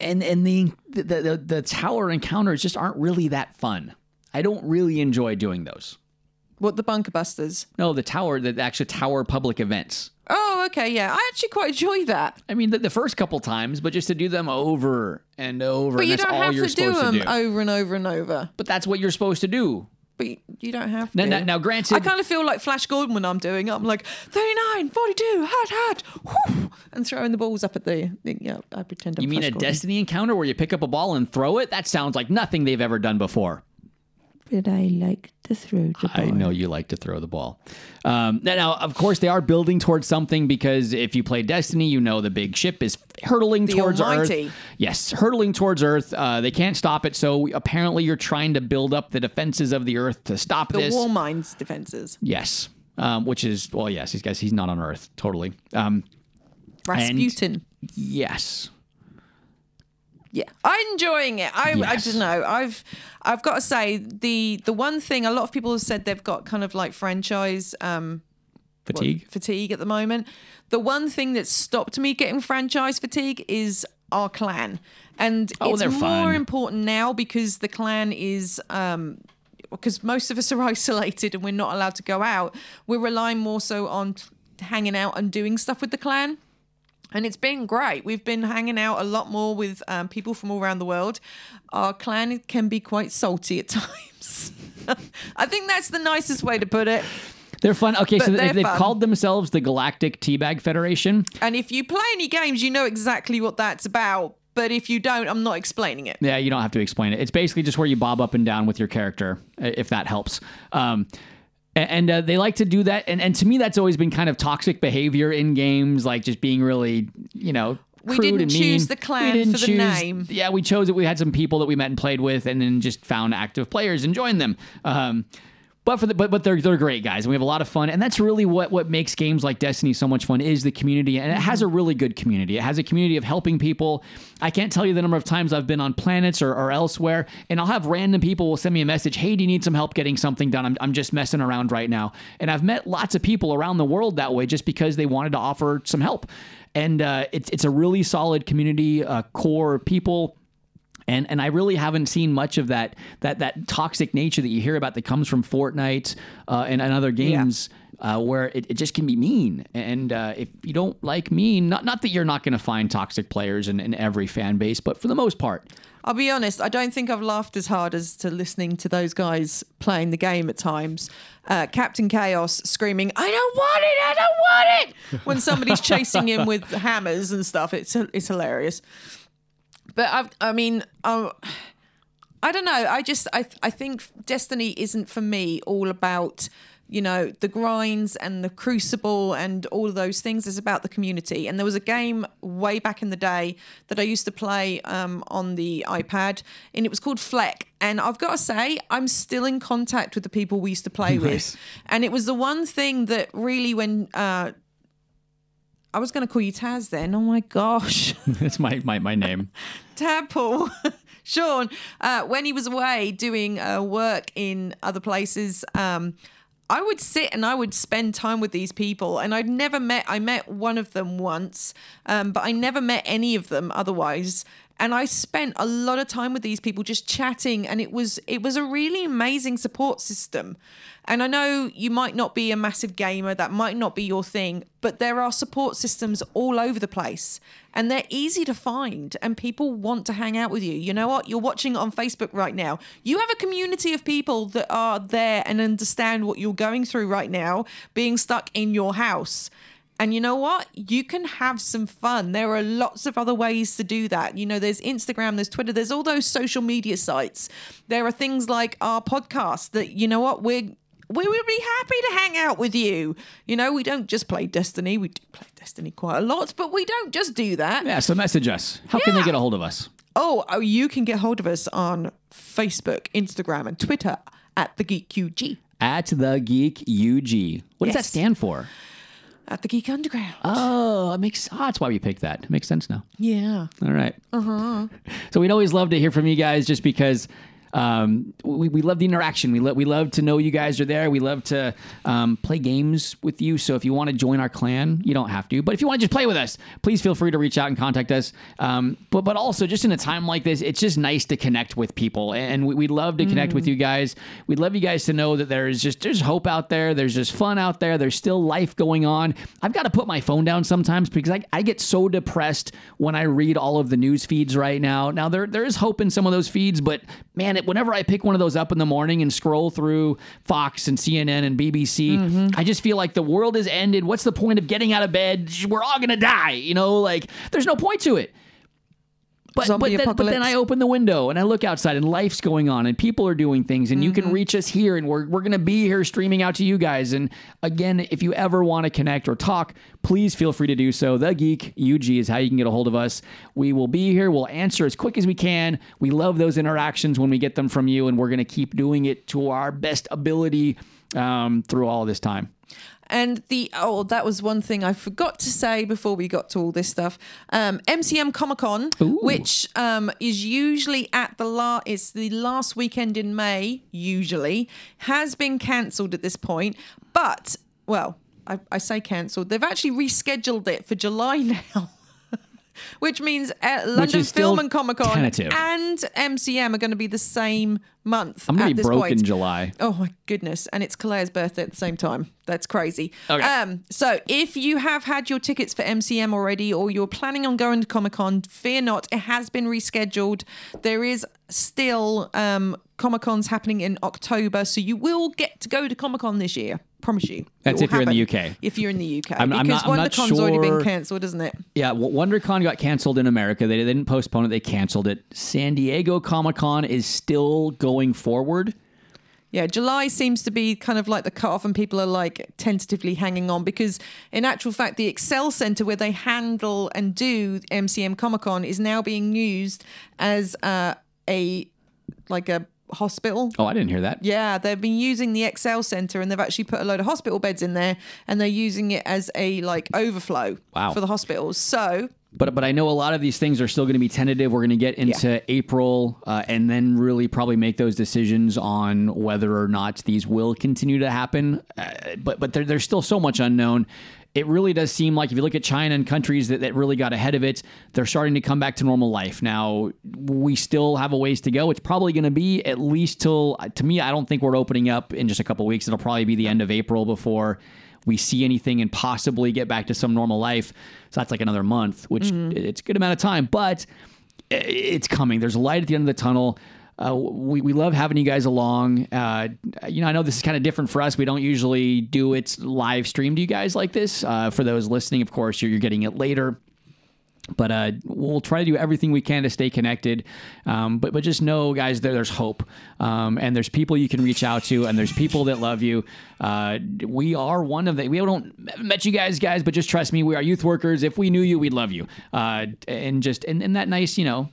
and and the, the the the tower encounters just aren't really that fun. I don't really enjoy doing those. What the bunker busters? No, the tower, the actual tower public events. Oh, okay, yeah. I actually quite enjoy that. I mean, the, the first couple times, but just to do them over and over, But and you that's don't all have you're to do supposed them to do. over and over and over. But that's what you're supposed to do. But you- you don't have to. Now, now, now granted, I kind of feel like Flash Gordon when I'm doing it. I'm like 39, 42, hat, hat, whoo, and throwing the balls up at the. Yeah, I pretend I'm You mean Flash a Gordon. Destiny encounter where you pick up a ball and throw it? That sounds like nothing they've ever done before. But I like to throw the I know you like to throw the ball. Um, now, now, of course, they are building towards something because if you play Destiny, you know the big ship is hurtling The towards Almighty. Earth. Yes, hurtling towards Earth. Uh, they can't stop it. So apparently, you're trying to build up the defenses of the Earth to stop The this. War Mines defenses. Yes. um, which is well, yes, he's guys, he's not on Earth totally. Um, Rasputin. yes, Yeah, I'm enjoying it. I, I don't know. I've I've got to say the the one thing a lot of people have said they've got kind of like franchise um, fatigue. fatigue at the moment. The one thing that stopped me getting franchise fatigue is our clan, and Oh, it's more fun. important now because the clan is. Um, because most of us are isolated and we're not allowed to go out, we're relying more so on t- hanging out and doing stuff with the clan. And it's been great. We've been hanging out a lot more with um, people from all around the world. Our clan can be quite salty at times. I think that's the nicest way to put it. They're fun. Okay, But so they've fun. called themselves the Galactic Teabag Federation. And if you play any games, you know exactly what that's about. But if you don't, I'm not explaining it. Yeah, you don't have to explain it. It's basically just where you bob up and down with your character, if that helps. Um, and uh, they like to do that. And, and to me, that's always been kind of toxic behavior in games, like just being really, you know, We didn't choose the clan We didn't for the choose- name. Yeah, we chose it. We had some people that we met and played with, and then just found active players and joined them. Um, but for the but but they're they're great guys, and we have a lot of fun, and that's really what what makes games like Destiny so much fun is the community, and it has a really good community. It has a community of helping people. I can't tell you the number of times I've been on planets or, or elsewhere, and I'll have random people will send me a message, "Hey, do you need some help getting something done? I'm I'm just messing around right now," and I've met lots of people around the world that way just because they wanted to offer some help, and uh, it's it's a really solid community uh, core of people and and I really haven't seen much of that that that toxic nature that you hear about that comes from Fortnite uh, and, and other games. Uh, where it, it just can be mean, and uh, if you don't like mean, not not that you're not going to find toxic players in, in every fan base, but for the most part, I'll be honest, I don't think I've laughed as hard as to listening to those guys playing the game at times. Uh, Captain Chaos screaming, I don't want it, I don't want it, when somebody's chasing him with hammers and stuff. It's, it's hilarious. But I've, I mean, um, I don't know. I just, I, I think Destiny isn't for me all about you know the grinds and the crucible and all of those things is about the community and there was a game way back in the day that i used to play um, on the ipad and it was called fleck and i've got to say i'm still in contact with the people we used to play Nice. with and it was the one thing that really when uh, i was going to call you taz then oh my gosh it's my my, my name. Tadpole, Sean, uh, when he was away doing uh, work in other places, um, I would sit and I would spend time with these people, and I'd never met. I met one of them once, um, but I never met any of them otherwise. And I spent a lot of time with these people just chatting, and it was it was a really amazing support system. And I know you might not be a massive gamer, that might not be your thing, but there are support systems all over the place and they're easy to find and people want to hang out with you. You know what? You're watching on Facebook right now. You have a community of people that are there and understand what you're going through right now, being stuck in your house. And you know what? You can have some fun. There are lots of other ways to do that. You know, there's Instagram, there's Twitter, there's all those social media sites. There are things like our podcast that, you know what, we're we would be happy to hang out with you. You know, we don't just play Destiny. We do play Destiny quite a lot, but we don't just do that. Yeah, so message us. How can they get a hold of us? Oh, oh, you can get hold of us on Facebook, Instagram, and Twitter at the Geek UG. At the Geek UG. What does that stand for? At the Geek Underground. Oh, it makes oh, that's why we picked that. It makes sense now. Yeah. All right. Uh huh. So we'd always love to hear from you guys just because um, we, we love the interaction. We, lo- we love to know you guys are there. We love to um, play games with you. So if you want to join our clan, you don't have to. But if you want to just play with us, please feel free to reach out and contact us. Um, but, but also, just in a time like this, it's just nice to connect with people. And we, we'd love to connect with you guys. We'd love you guys to know that there's just there's hope out there. There's just fun out there. There's still life going on. I've got to put my phone down sometimes because I, I get so depressed when I read all of the news feeds right now. Now there there is hope in some of those feeds, but man, it, whenever I pick one of those up in the morning and scroll through Fox and CNN and BBC, mm-hmm. I just feel like the world has ended. What's the point of getting out of bed? We're all gonna die. You know, like there's no point to it. But, zombie but, then, but then. I open the window and I look outside and life's going on and people are doing things and you Mm-hmm. can reach us here and we're, we're going to be here streaming out to you guys. And again, if you ever want to connect or talk, please feel free to do so. The Geek UG is how you can get a hold of us. We will be here. We'll answer as quick as we can. We love those interactions when we get them from you and we're going to keep doing it to our best ability um, through all this time. And the oh, that was one thing I forgot to say before we got to all this stuff. Um, MCM Comic Con, which um, is usually at the la it's the last weekend in May, usually, has been cancelled at this point. But well, I, I say cancelled. They've actually rescheduled it for July now. Which means uh, London still Film and Comic Con and MCM are going to be the same month. I'm going to be broke point. in July. Oh my goodness. And it's Claire's birthday at the same time. That's crazy. Okay. Um, so if you have had your tickets for MCM already or you're planning on going to Comic Con, fear not. It has been rescheduled. There is still um, Comic Cons happening in October. So you will get to go to Comic Con this year. Promise you. That's if you're in the UK. If you're in the UK. I'm- I'm because not- I'm not WonderCon's already been cancelled, isn't it? Yeah, WonderCon got canceled in America. They didn't postpone it; they canceled it. San Diego Comic Con is still going forward. Yeah, July seems to be kind of like the cutoff, and people are like tentatively hanging on because, in actual fact, the Excel Center where they handle and do MCM Comic Con is now being used as uh, a like a hospital. Oh, I didn't hear that. Yeah, they've been using the Excel Center and they've actually put a load of hospital beds in there and they're using it as a like overflow Wow. for the hospitals. So, But but I know a lot of these things are still going to be tentative. We're going to get into April uh, and then really probably make those decisions on whether or not these will continue to happen. Uh, but but there, there's still so much unknown. It really does seem like if you look at China and countries that, that really got ahead of it, they're starting to come back to normal life. Now, we still have a ways to go. It's probably going to be at least till, to me, I don't think we're opening up in just a couple weeks. It'll probably be the end of April before we see anything and possibly get back to some normal life. So that's like another month, which mm-hmm. it's a good amount of time, but it's coming. There's a light at the end of the tunnel. Uh, we, we love having you guys along. Uh, you know, I know this is kind of different for us. We don't usually do it live stream to you guys like this. Uh, for those listening, of course, you're, you're getting it later but uh, we'll try to do everything we can to stay connected. Um, but but just know, guys, there, there's hope, um, and there's people you can reach out to, and there's people that love you. Uh, we are one of the. We don't met you guys, guys, but just trust me, we are youth workers. If we knew you, we'd love you, uh, and just and, in that nice, you know.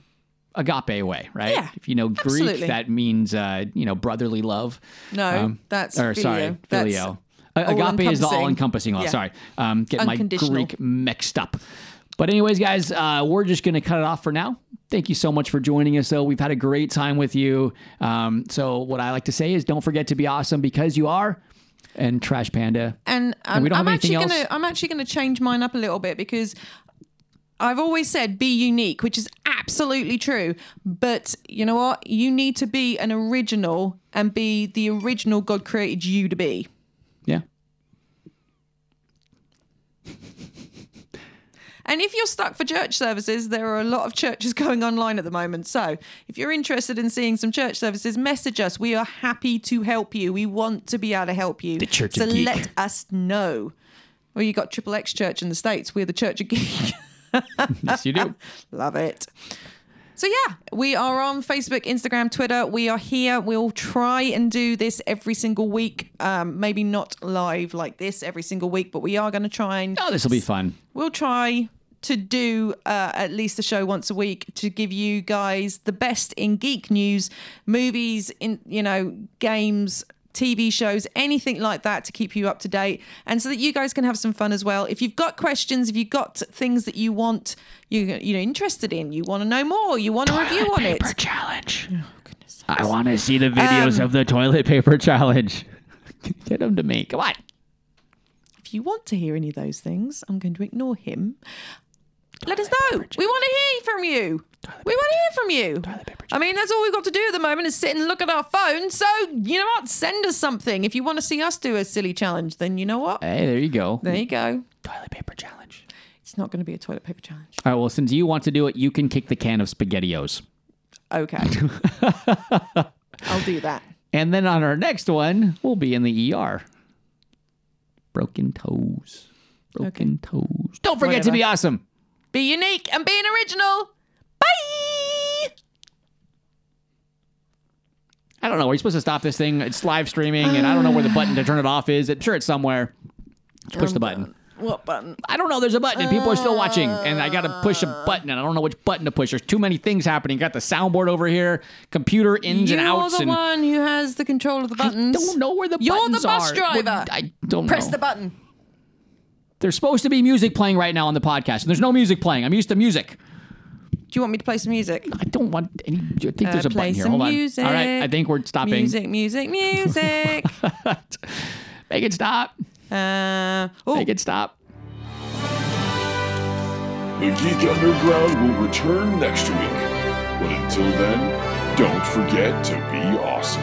Agape way, right? Yeah, if you know Greek, absolutely. that means uh, you know brotherly love. No, that's or sorry, filio. Uh, Agape is the all-encompassing. love. Yeah. Sorry, um, get my Greek mixed up. But anyways, guys, uh, we're just going to cut it off for now. Thank you so much for joining us. Though we've had a great time with you. Um, so what I like to say is, don't forget to be awesome because you are. And Trash Panda. and, And um, we don't have I'm anything actually else? gonna I'm actually gonna change mine up a little bit because I've always said be unique, which is absolutely true. But you know what? You need to be an original and be the original God created you to be. Yeah. And if you're stuck for church services, there are a lot of churches going online at the moment. So if you're interested in seeing some church services, message us. We are happy to help you. We want to be able to help you. The Church so of Geek. let us know. Well, you got Triple X Church in the States. We're the Church of Geek. yes, you do. Love it. So yeah, we are on Facebook, Instagram, Twitter. We are here. We'll try and do this every single week. Um, maybe not live like this every single week, but we are going to try and Oh, this will be fun. we'll try to do uh, at least a show once a week to give you guys the best in geek news, movies, in you know, games, TV shows, anything like that to keep you up to date, and so that you guys can have some fun as well. If you've got questions, if you've got things that you want, you you're interested in, you want to know more, you want a review on it. challenge. I want to see the videos Um, of the toilet paper challenge. Get them to me. Come on. If you want to hear any of those things, I'm going to ignore him. Let us know. We want to hear from you. We want to hear from you. I mean, that's all we've got to do at the moment is sit and look at our phones. So, you know what? Send us something. If you want to see us do a silly challenge, then you know what? Hey, there you go. There you go. Toilet paper challenge. It's not going to be a toilet paper challenge. All right. Well, since you want to do it, you can kick the can of SpaghettiOs. Okay. I'll do that. And then on our next one, we'll be in the ER. Broken toes. Broken toes. Don't forget to be awesome. Be unique and be an original. Bye. I don't know. Are you supposed to stop this thing? It's live streaming, and I don't know where the button to turn it off is. I'm sure it's somewhere. Let's push the um, button. What button? I don't know. There's a button, and people are still watching, and I got to push a button, and I don't know which button to push. There's too many things happening. Got the soundboard over here, computer ins and outs. You're outs, the and one who has the control of the buttons. I don't know where the button is. You're buttons the bus are. driver. I don't Press know. the button. There's supposed to be music playing right now on the podcast, and there's no music playing. I'm used to music. Do you want me to play some music? I don't want any. I think Uh, there's a play button here. some Hold on. music. All right, I think we're stopping. Music, music, music. Make it stop. uh, oh, Make it stop. The Geek Underground will return next week. But until then, don't forget to be awesome.